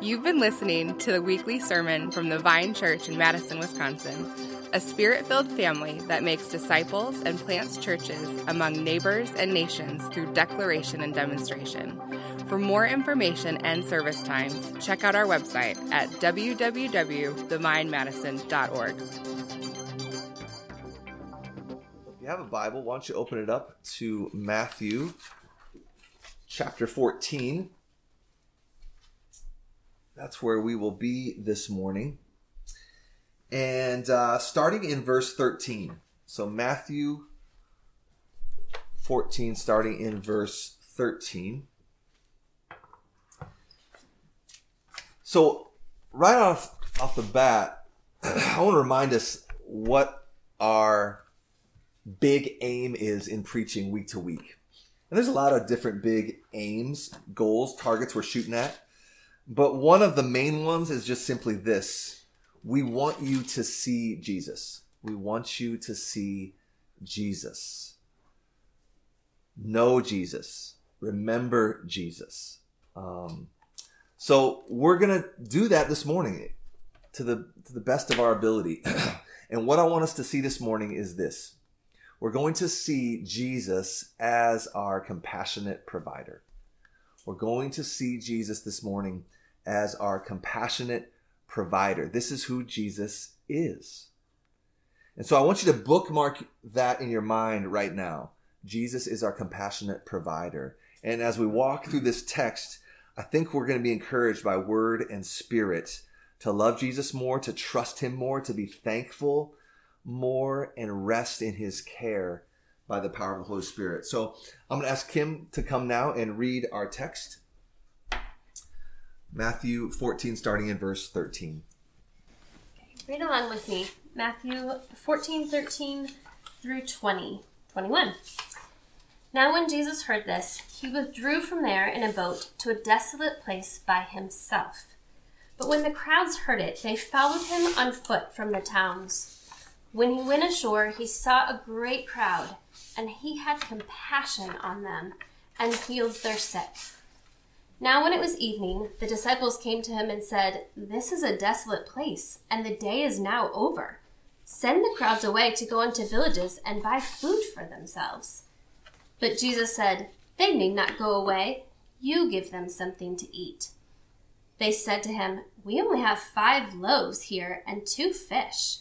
You've been listening to the weekly sermon from the Vine Church in Madison, Wisconsin, a spirit filled family that makes disciples and plants churches among neighbors and nations through declaration and demonstration. For more information and service times, check out our website at www.thevinemadison.org. If you have a Bible, why don't you open it up to Matthew chapter 14. That's where we will be this morning. And uh, starting in verse 13. So, Matthew 14, starting in verse 13. So, right off, off the bat, I want to remind us what our big aim is in preaching week to week. And there's a lot of different big aims, goals, targets we're shooting at. But one of the main ones is just simply this we want you to see Jesus. We want you to see Jesus. Know Jesus. Remember Jesus. Um, so we're gonna do that this morning to the to the best of our ability. and what I want us to see this morning is this. We're going to see Jesus as our compassionate provider. We're going to see Jesus this morning as our compassionate provider. This is who Jesus is. And so I want you to bookmark that in your mind right now. Jesus is our compassionate provider. And as we walk through this text, I think we're going to be encouraged by word and spirit to love Jesus more, to trust him more, to be thankful more, and rest in his care by the power of the Holy Spirit. So I'm going to ask Kim to come now and read our text. Matthew 14, starting in verse 13. Read along with me. Matthew 14, 13 through 20, 21. Now, when Jesus heard this, he withdrew from there in a boat to a desolate place by himself. But when the crowds heard it, they followed him on foot from the towns. When he went ashore, he saw a great crowd, and he had compassion on them and healed their sick. Now, when it was evening, the disciples came to him and said, This is a desolate place, and the day is now over. Send the crowds away to go into villages and buy food for themselves. But Jesus said, They need not go away. You give them something to eat. They said to him, We only have five loaves here and two fish.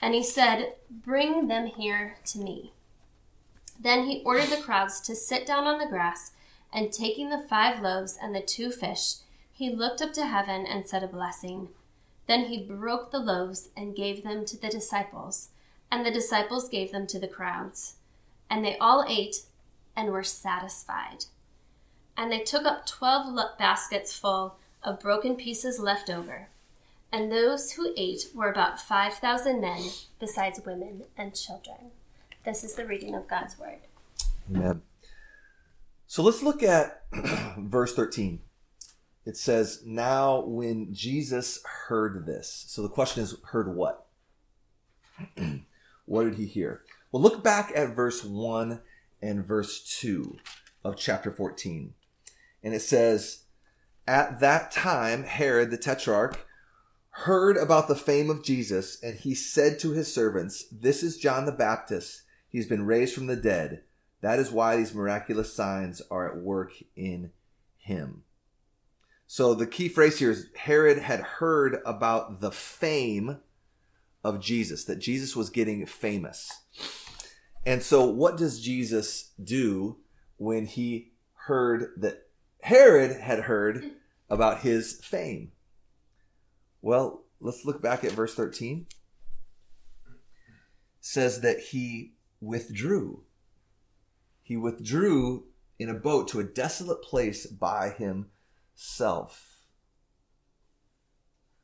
And he said, Bring them here to me. Then he ordered the crowds to sit down on the grass and taking the five loaves and the two fish, he looked up to heaven and said a blessing. Then he broke the loaves and gave them to the disciples, and the disciples gave them to the crowds. And they all ate and were satisfied. And they took up twelve baskets full of broken pieces left over. And those who ate were about five thousand men, besides women and children. This is the reading of God's word. Amen. So let's look at verse 13. It says, Now when Jesus heard this. So the question is, heard what? what did he hear? Well, look back at verse 1 and verse 2 of chapter 14. And it says, At that time, Herod the Tetrarch heard about the fame of Jesus, and he said to his servants, This is John the Baptist. He's been raised from the dead that is why these miraculous signs are at work in him. So the key phrase here is Herod had heard about the fame of Jesus, that Jesus was getting famous. And so what does Jesus do when he heard that Herod had heard about his fame? Well, let's look back at verse 13. It says that he withdrew he withdrew in a boat to a desolate place by himself.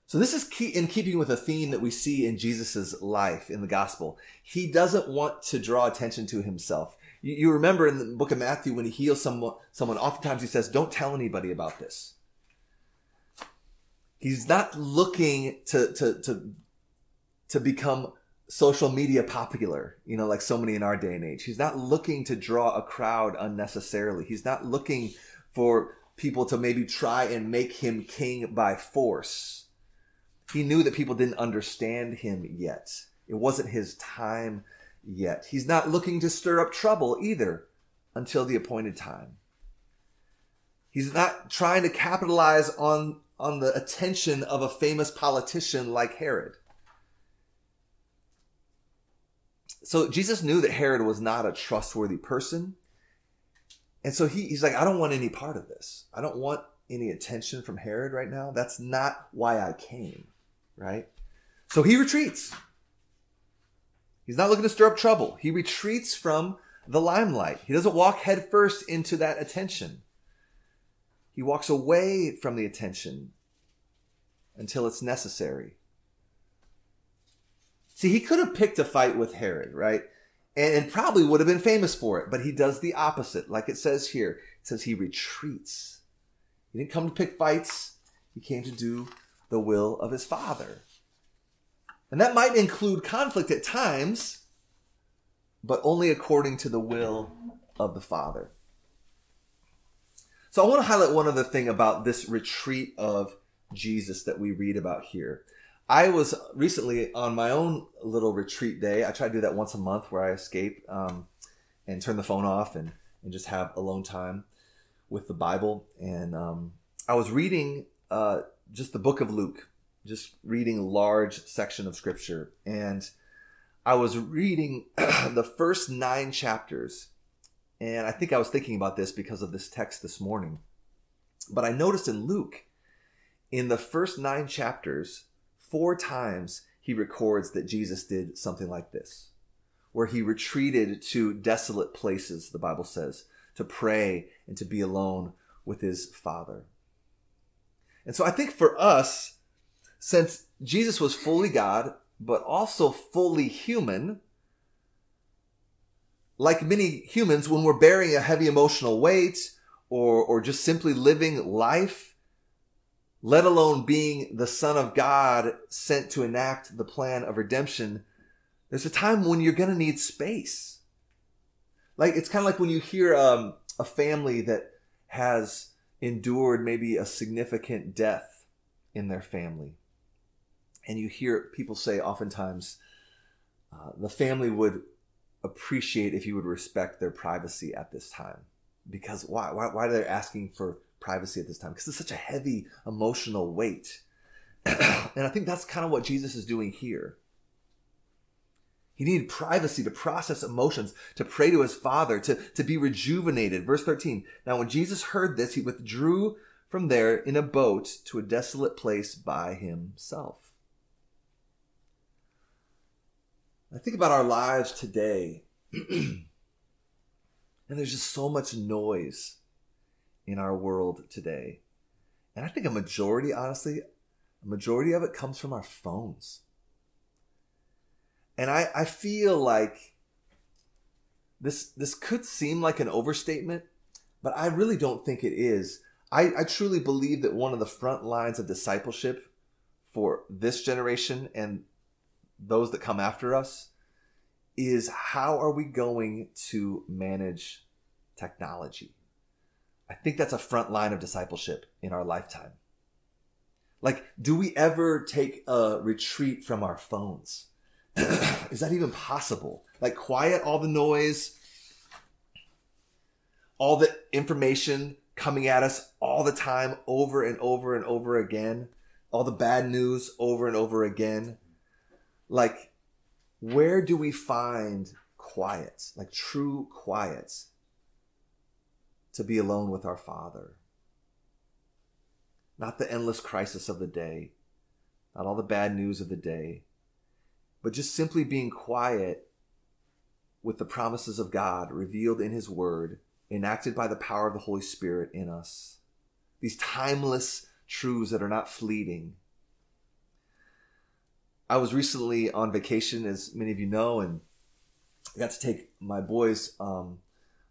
So this is key in keeping with a theme that we see in Jesus' life in the gospel. He doesn't want to draw attention to himself. You, you remember in the book of Matthew when he heals someone, someone, oftentimes he says, don't tell anybody about this. He's not looking to, to, to, to become social media popular, you know, like so many in our day and age. He's not looking to draw a crowd unnecessarily. He's not looking for people to maybe try and make him king by force. He knew that people didn't understand him yet. It wasn't his time yet. He's not looking to stir up trouble either until the appointed time. He's not trying to capitalize on, on the attention of a famous politician like Herod. So Jesus knew that Herod was not a trustworthy person. And so he, he's like, I don't want any part of this. I don't want any attention from Herod right now. That's not why I came, right? So he retreats. He's not looking to stir up trouble. He retreats from the limelight. He doesn't walk headfirst into that attention. He walks away from the attention until it's necessary. See, he could have picked a fight with Herod, right? And, and probably would have been famous for it, but he does the opposite. Like it says here, it says he retreats. He didn't come to pick fights, he came to do the will of his father. And that might include conflict at times, but only according to the will of the Father. So I want to highlight one other thing about this retreat of Jesus that we read about here. I was recently on my own little retreat day. I try to do that once a month where I escape um, and turn the phone off and, and just have alone time with the Bible. And um, I was reading uh, just the book of Luke, just reading a large section of scripture. And I was reading the first nine chapters. And I think I was thinking about this because of this text this morning. But I noticed in Luke, in the first nine chapters, four times he records that Jesus did something like this, where he retreated to desolate places, the Bible says, to pray and to be alone with his Father. And so I think for us, since Jesus was fully God, but also fully human, like many humans, when we're bearing a heavy emotional weight or, or just simply living life, let alone being the Son of God sent to enact the plan of redemption, there's a time when you're going to need space. Like, it's kind of like when you hear um, a family that has endured maybe a significant death in their family. And you hear people say oftentimes, uh, the family would appreciate if you would respect their privacy at this time. Because why? Why, why are they asking for privacy at this time because it's such a heavy emotional weight. and I think that's kind of what Jesus is doing here. He needed privacy to process emotions, to pray to his Father, to, to be rejuvenated. Verse 13 Now, when Jesus heard this, he withdrew from there in a boat to a desolate place by himself. I think about our lives today, and there's just so much noise in our world today. And I think a majority, honestly, a majority of it comes from our phones. And I, I feel like this this could seem like an overstatement, but I really don't think it is. I, I truly believe that one of the front lines of discipleship for this generation and those that come after us is how are we going to manage technology? I think that's a front line of discipleship in our lifetime. Like, do we ever take a retreat from our phones? Is that even possible? Like, quiet all the noise, all the information coming at us all the time, over and over and over again, all the bad news over and over again. Like, where do we find quiet, like true quiet? To be alone with our Father. Not the endless crisis of the day, not all the bad news of the day, but just simply being quiet with the promises of God revealed in His Word, enacted by the power of the Holy Spirit in us. These timeless truths that are not fleeting. I was recently on vacation, as many of you know, and I got to take my boys um,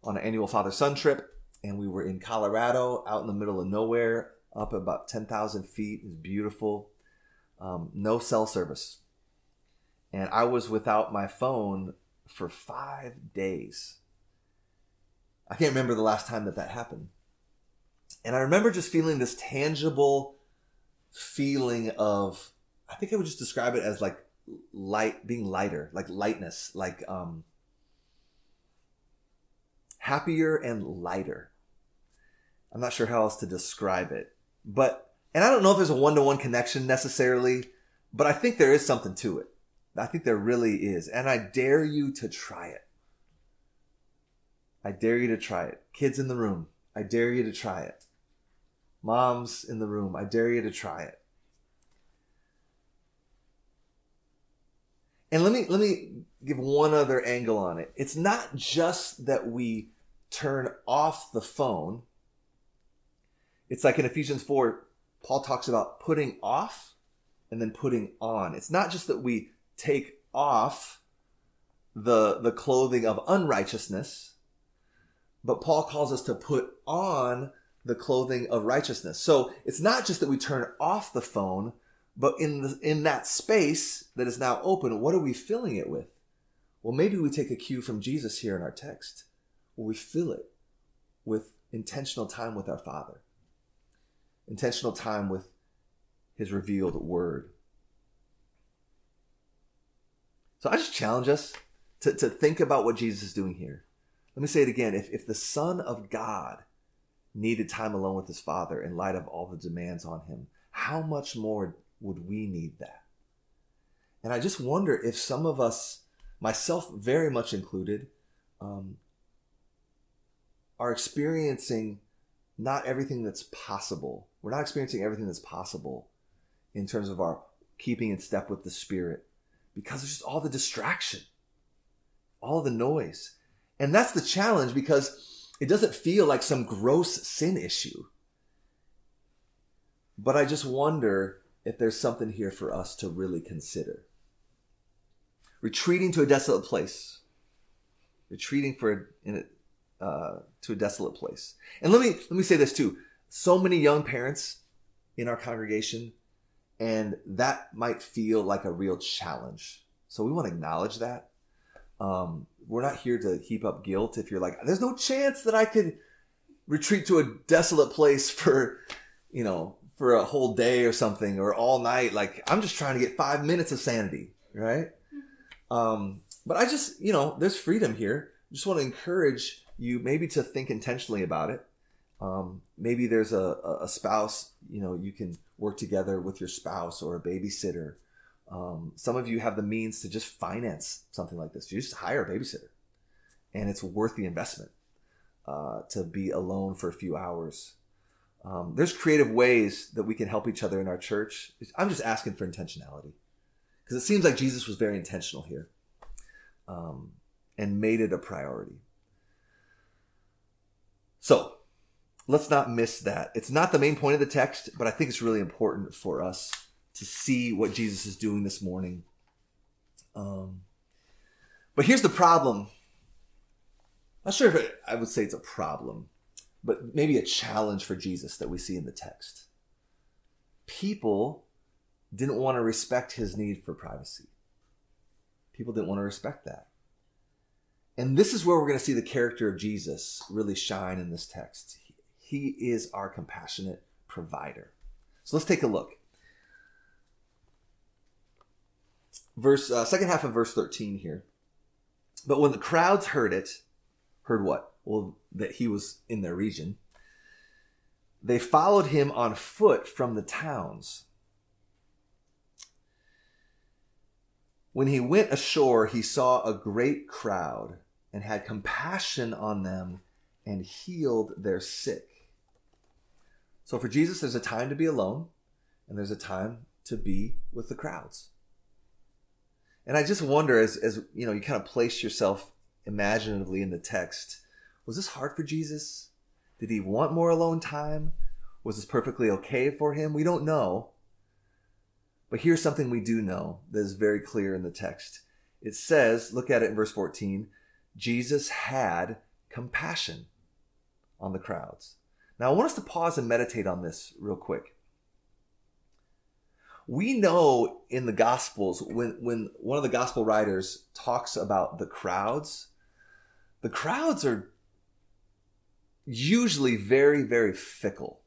on an annual father son trip and we were in Colorado, out in the middle of nowhere, up about 10,000 feet. It was beautiful. Um, no cell service. And I was without my phone for five days. I can't remember the last time that that happened. And I remember just feeling this tangible feeling of, I think I would just describe it as like light, being lighter, like lightness, like um, happier and lighter. I'm not sure how else to describe it. But, and I don't know if there's a one to one connection necessarily, but I think there is something to it. I think there really is. And I dare you to try it. I dare you to try it. Kids in the room, I dare you to try it. Moms in the room, I dare you to try it. And let me let me give one other angle on it. It's not just that we turn off the phone. It's like in Ephesians 4, Paul talks about putting off and then putting on. It's not just that we take off the the clothing of unrighteousness, but Paul calls us to put on the clothing of righteousness. So it's not just that we turn off the phone, but in the, in that space that is now open, what are we filling it with? Well, maybe we take a cue from Jesus here in our text. Well, we fill it with intentional time with our Father, intentional time with His revealed Word. So I just challenge us to, to think about what Jesus is doing here. Let me say it again. If, if the Son of God needed time alone with his Father in light of all the demands on him, how much more would we need that? And I just wonder if some of us, myself very much included, um, are experiencing not everything that's possible. We're not experiencing everything that's possible in terms of our keeping in step with the Spirit because there's just all the distraction, all the noise. And that's the challenge because it doesn't feel like some gross sin issue. But I just wonder if there's something here for us to really consider. Retreating to a desolate place. Retreating for a, uh, to a desolate place. And let me let me say this too. So many young parents in our congregation, and that might feel like a real challenge. So we want to acknowledge that. Um, we're not here to heap up guilt. If you're like, there's no chance that I could retreat to a desolate place for, you know, for a whole day or something or all night. Like I'm just trying to get five minutes of sanity, right? Um, but I just, you know, there's freedom here. I just want to encourage you maybe to think intentionally about it. Um, maybe there's a, a spouse, you know, you can work together with your spouse or a babysitter. Um, some of you have the means to just finance something like this. You just hire a babysitter, and it's worth the investment uh, to be alone for a few hours um, there's creative ways that we can help each other in our church. I'm just asking for intentionality because it seems like Jesus was very intentional here um, and made it a priority. So let's not miss that. It's not the main point of the text, but I think it's really important for us to see what Jesus is doing this morning. Um, but here's the problem. Not sure if it, I would say it's a problem but maybe a challenge for Jesus that we see in the text. People didn't want to respect his need for privacy. People didn't want to respect that. And this is where we're going to see the character of Jesus really shine in this text. He is our compassionate provider. So let's take a look. Verse uh, second half of verse 13 here. But when the crowds heard it, heard what? well, that he was in their region. They followed him on foot from the towns. When he went ashore, he saw a great crowd and had compassion on them and healed their sick. So for Jesus, there's a time to be alone and there's a time to be with the crowds. And I just wonder as, as you know, you kind of place yourself imaginatively in the text, was this hard for Jesus? Did he want more alone time? Was this perfectly okay for him? We don't know. But here's something we do know that is very clear in the text. It says, look at it in verse 14, Jesus had compassion on the crowds. Now, I want us to pause and meditate on this real quick. We know in the Gospels, when, when one of the Gospel writers talks about the crowds, the crowds are usually very, very fickle.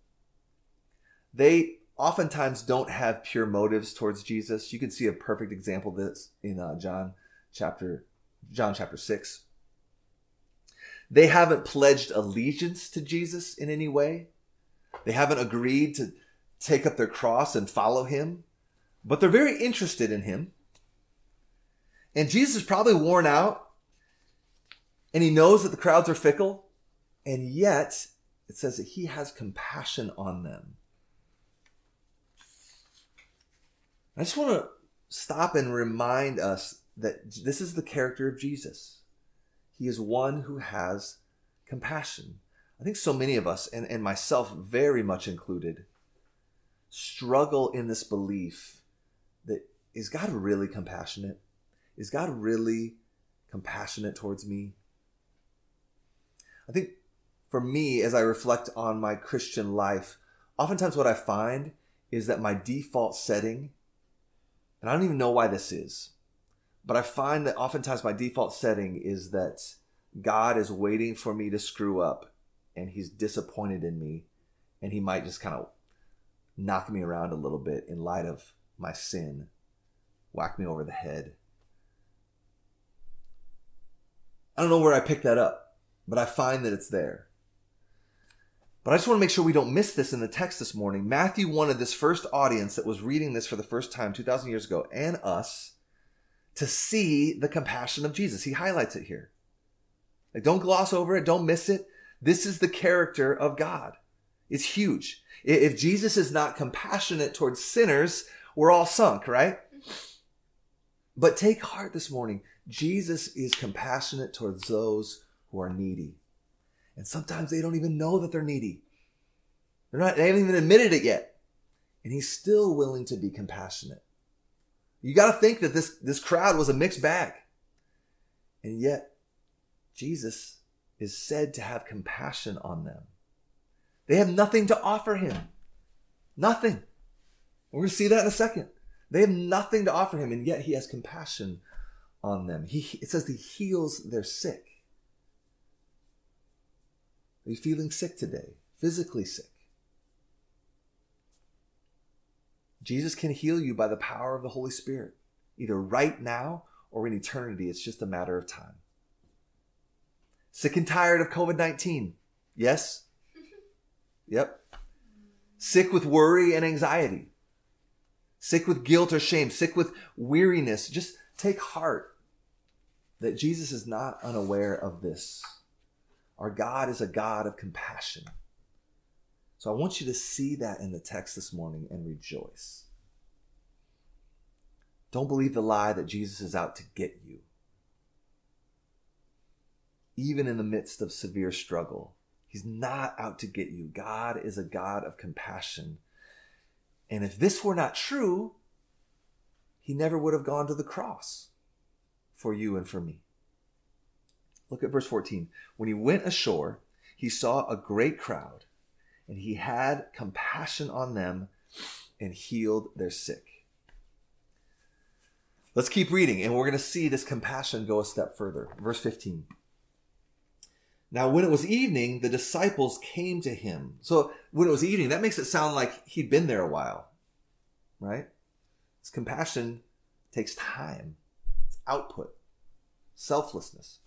They oftentimes don't have pure motives towards Jesus. You can see a perfect example of this in uh, John chapter John chapter 6. They haven't pledged allegiance to Jesus in any way. They haven't agreed to take up their cross and follow him, but they're very interested in him. And Jesus is probably worn out and he knows that the crowds are fickle, and yet it says that he has compassion on them. I just want to stop and remind us that this is the character of Jesus. He is one who has compassion. I think so many of us, and, and myself very much included, struggle in this belief that is God really compassionate? Is God really compassionate towards me? I think for me, as I reflect on my Christian life, oftentimes what I find is that my default setting, and I don't even know why this is, but I find that oftentimes my default setting is that God is waiting for me to screw up and he's disappointed in me and he might just kind of knock me around a little bit in light of my sin, whack me over the head. I don't know where I picked that up, but I find that it's there. But I just want to make sure we don't miss this in the text this morning. Matthew wanted this first audience that was reading this for the first time 2,000 years ago and us to see the compassion of Jesus. He highlights it here. Like, don't gloss over it. Don't miss it. This is the character of God. It's huge. If Jesus is not compassionate towards sinners, we're all sunk, right? But take heart this morning. Jesus is compassionate towards those who are needy. And sometimes they don't even know that they're needy. They're not, they haven't even admitted it yet. And he's still willing to be compassionate. You got to think that this, this crowd was a mixed bag. And yet, Jesus is said to have compassion on them. They have nothing to offer him. Nothing. We're going to see that in a second. They have nothing to offer him, and yet he has compassion on them. He, it says he heals their sick. Are you feeling sick today? Physically sick? Jesus can heal you by the power of the Holy Spirit, either right now or in eternity. It's just a matter of time. Sick and tired of COVID 19? Yes? Yep. Sick with worry and anxiety? Sick with guilt or shame? Sick with weariness? Just take heart that Jesus is not unaware of this. Our God is a God of compassion. So I want you to see that in the text this morning and rejoice. Don't believe the lie that Jesus is out to get you. Even in the midst of severe struggle, He's not out to get you. God is a God of compassion. And if this were not true, He never would have gone to the cross for you and for me. Look at verse 14. When he went ashore, he saw a great crowd and he had compassion on them and healed their sick. Let's keep reading, and we're going to see this compassion go a step further. Verse 15. Now, when it was evening, the disciples came to him. So, when it was evening, that makes it sound like he'd been there a while, right? This compassion takes time, it's output, selflessness.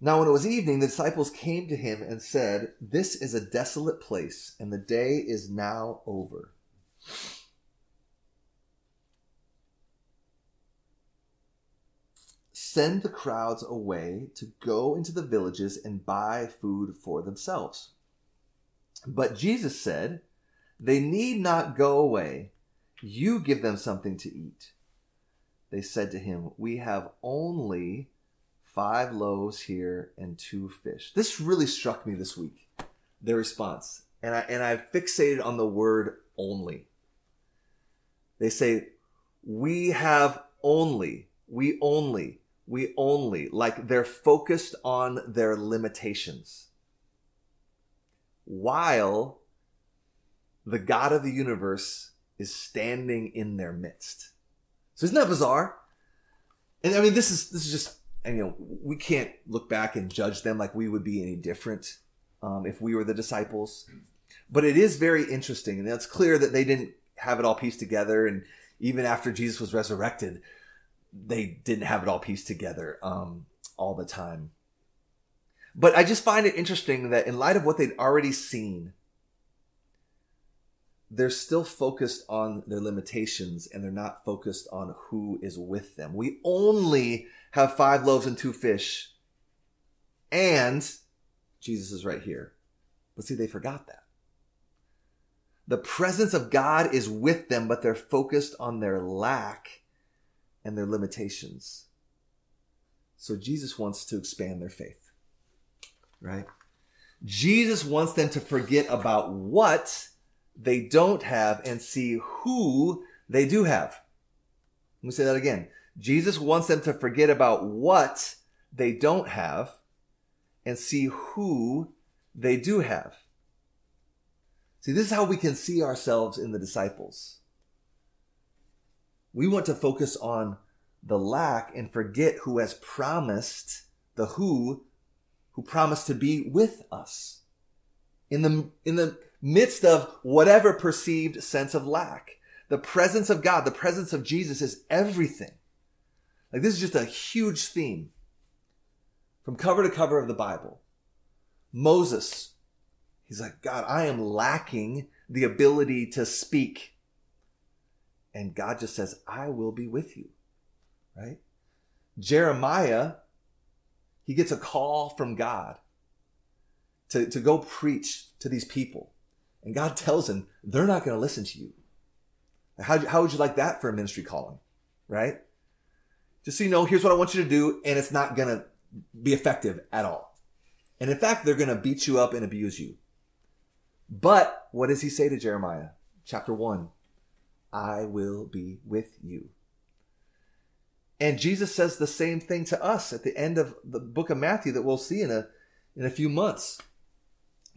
Now, when it was evening, the disciples came to him and said, This is a desolate place, and the day is now over. Send the crowds away to go into the villages and buy food for themselves. But Jesus said, They need not go away. You give them something to eat. They said to him, We have only five loaves here and two fish. This really struck me this week, their response. And I, and I fixated on the word only. They say, we have only, we only, we only, like they're focused on their limitations. While the God of the universe is standing in their midst. So isn't that bizarre? And I mean, this is, this is just you know we can't look back and judge them like we would be any different um, if we were the disciples. But it is very interesting, and it's clear that they didn't have it all pieced together. And even after Jesus was resurrected, they didn't have it all pieced together um, all the time. But I just find it interesting that in light of what they'd already seen, they're still focused on their limitations and they're not focused on who is with them. We only have five loaves and two fish, and Jesus is right here. But see, they forgot that. The presence of God is with them, but they're focused on their lack and their limitations. So Jesus wants to expand their faith, right? Jesus wants them to forget about what they don't have and see who they do have. Let me say that again. Jesus wants them to forget about what they don't have and see who they do have. See, this is how we can see ourselves in the disciples. We want to focus on the lack and forget who has promised the who who promised to be with us in the in the midst of whatever perceived sense of lack. The presence of God, the presence of Jesus is everything. Like this is just a huge theme from cover to cover of the Bible. Moses, he's like, God, I am lacking the ability to speak. And God just says, I will be with you. Right? Jeremiah, he gets a call from God to, to go preach to these people. And God tells him, they're not going to listen to you. How, how would you like that for a ministry calling? Right? Just so you know, here's what I want you to do, and it's not going to be effective at all. And in fact, they're going to beat you up and abuse you. But what does he say to Jeremiah? Chapter 1 I will be with you. And Jesus says the same thing to us at the end of the book of Matthew that we'll see in a, in a few months.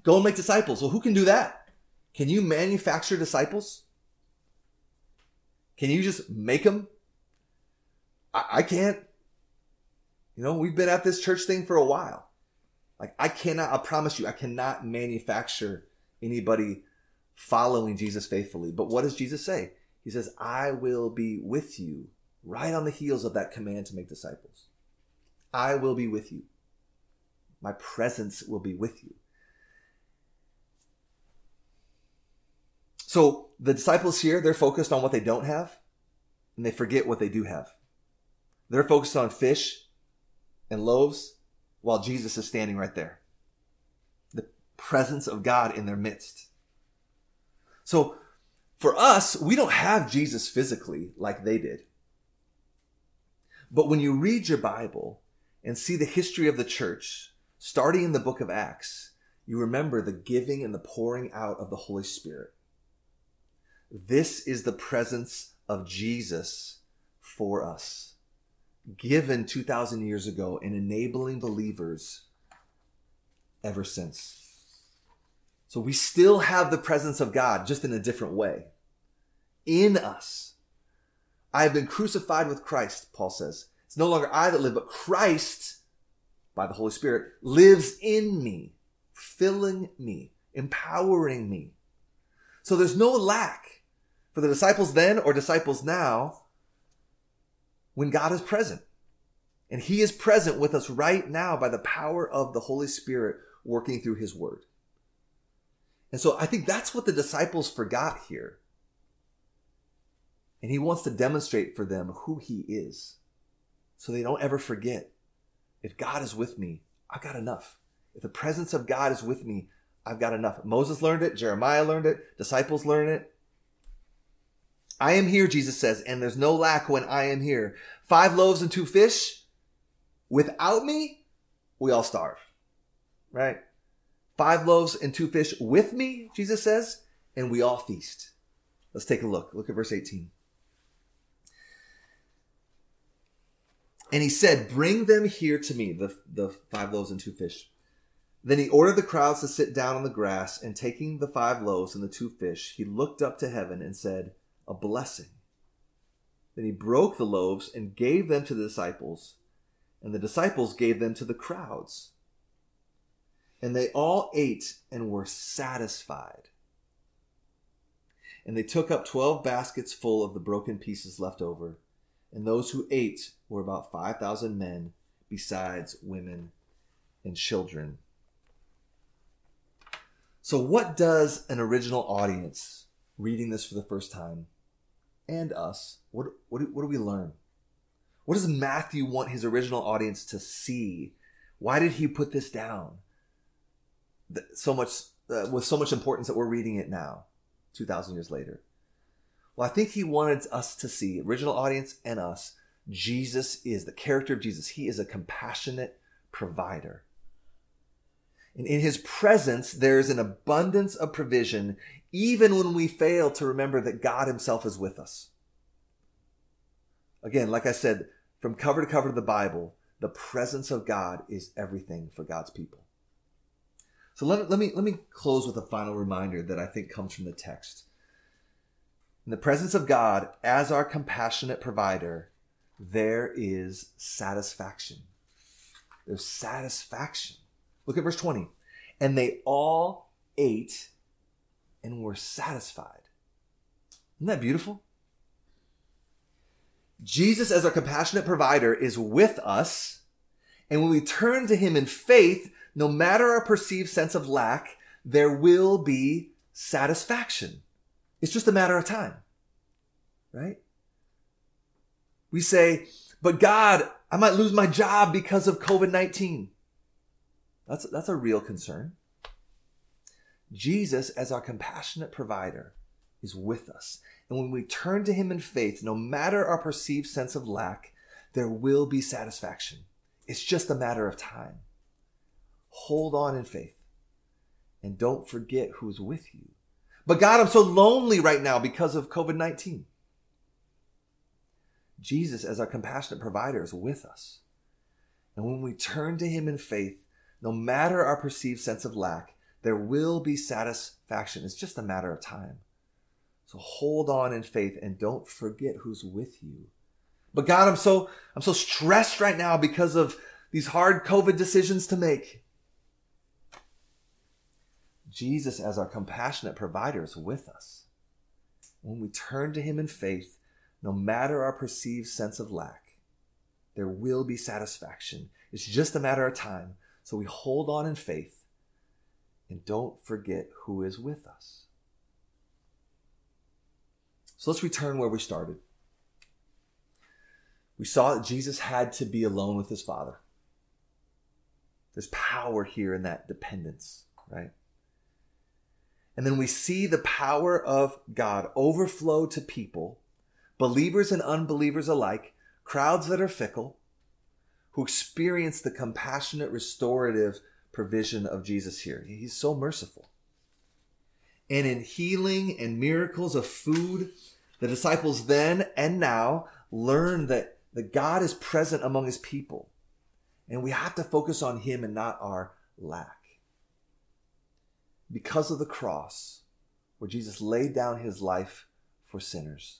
Go and make disciples. Well, who can do that? Can you manufacture disciples? Can you just make them? I, I can't. You know, we've been at this church thing for a while. Like, I cannot, I promise you, I cannot manufacture anybody following Jesus faithfully. But what does Jesus say? He says, I will be with you right on the heels of that command to make disciples. I will be with you. My presence will be with you. So the disciples here, they're focused on what they don't have and they forget what they do have. They're focused on fish and loaves while Jesus is standing right there. The presence of God in their midst. So for us, we don't have Jesus physically like they did. But when you read your Bible and see the history of the church, starting in the book of Acts, you remember the giving and the pouring out of the Holy Spirit. This is the presence of Jesus for us, given 2,000 years ago and enabling believers ever since. So we still have the presence of God, just in a different way. In us. I have been crucified with Christ, Paul says. It's no longer I that live, but Christ, by the Holy Spirit, lives in me, filling me, empowering me. So there's no lack for the disciples then or disciples now when God is present. And He is present with us right now by the power of the Holy Spirit working through His Word. And so I think that's what the disciples forgot here. And He wants to demonstrate for them who He is so they don't ever forget if God is with me, I've got enough. If the presence of God is with me, I've got enough. Moses learned it, Jeremiah learned it, disciples learned it. I am here, Jesus says, and there's no lack when I am here. Five loaves and two fish. Without me, we all starve. Right? Five loaves and two fish with me, Jesus says, and we all feast. Let's take a look. Look at verse 18. And he said, Bring them here to me, the, the five loaves and two fish. Then he ordered the crowds to sit down on the grass, and taking the five loaves and the two fish, he looked up to heaven and said, a blessing. Then he broke the loaves and gave them to the disciples, and the disciples gave them to the crowds. And they all ate and were satisfied. And they took up twelve baskets full of the broken pieces left over. And those who ate were about 5,000 men, besides women and children. So, what does an original audience reading this for the first time and us, what, what, what do we learn? What does Matthew want his original audience to see? Why did he put this down? So much, uh, with so much importance that we're reading it now, 2,000 years later. Well, I think he wanted us to see, original audience and us, Jesus is the character of Jesus. He is a compassionate provider. And in his presence, there's an abundance of provision, even when we fail to remember that God himself is with us. Again, like I said, from cover to cover of the Bible, the presence of God is everything for God's people. So let, let, me, let me close with a final reminder that I think comes from the text. In the presence of God as our compassionate provider, there is satisfaction. There's satisfaction. Look at verse 20. And they all ate and were satisfied. Isn't that beautiful? Jesus, as our compassionate provider, is with us. And when we turn to him in faith, no matter our perceived sense of lack, there will be satisfaction. It's just a matter of time, right? We say, but God, I might lose my job because of COVID 19. That's, that's a real concern. Jesus, as our compassionate provider, is with us. And when we turn to him in faith, no matter our perceived sense of lack, there will be satisfaction. It's just a matter of time. Hold on in faith and don't forget who's with you. But God, I'm so lonely right now because of COVID 19. Jesus, as our compassionate provider, is with us. And when we turn to him in faith, no matter our perceived sense of lack, there will be satisfaction. It's just a matter of time. So hold on in faith and don't forget who's with you. But God, I'm so, I'm so stressed right now because of these hard COVID decisions to make. Jesus, as our compassionate provider, is with us. When we turn to him in faith, no matter our perceived sense of lack, there will be satisfaction. It's just a matter of time. So we hold on in faith and don't forget who is with us. So let's return where we started. We saw that Jesus had to be alone with his Father. There's power here in that dependence, right? And then we see the power of God overflow to people, believers and unbelievers alike, crowds that are fickle, who experience the compassionate, restorative provision of Jesus here. He's so merciful. And in healing and miracles of food, the disciples then and now learn that, that God is present among his people. And we have to focus on him and not our lack. Because of the cross, where Jesus laid down his life for sinners,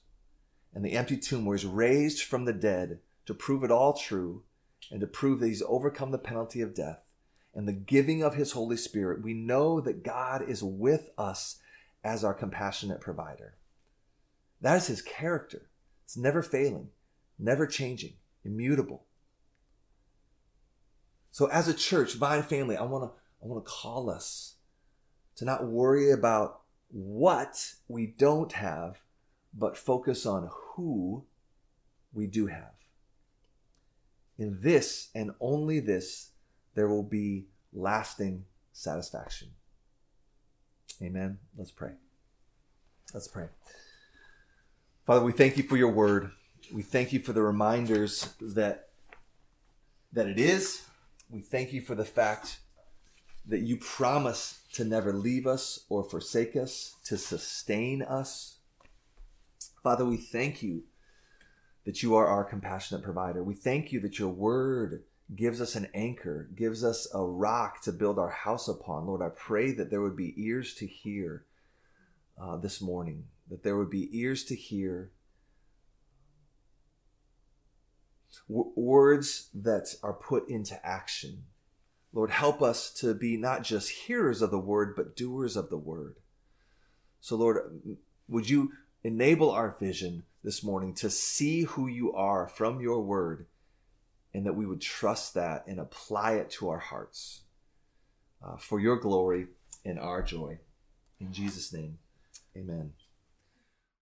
and the empty tomb where he's raised from the dead to prove it all true, and to prove that he's overcome the penalty of death and the giving of his Holy Spirit, we know that God is with us as our compassionate provider. That is his character. It's never failing, never changing, immutable. So as a church, Vine family, I want to I want to call us to not worry about what we don't have, but focus on who we do have. In this and only this, there will be lasting satisfaction. Amen. Let's pray. Let's pray. Father, we thank you for your word. We thank you for the reminders that that it is. We thank you for the fact that you promise to never leave us or forsake us, to sustain us. Father, we thank you that you are our compassionate provider. We thank you that your word gives us an anchor, gives us a rock to build our house upon. Lord, I pray that there would be ears to hear uh, this morning, that there would be ears to hear w- words that are put into action, Lord, help us to be not just hearers of the word, but doers of the word. So, Lord, would you enable our vision this morning to see who you are from your word, and that we would trust that and apply it to our hearts uh, for your glory and our joy. In Jesus' name, amen.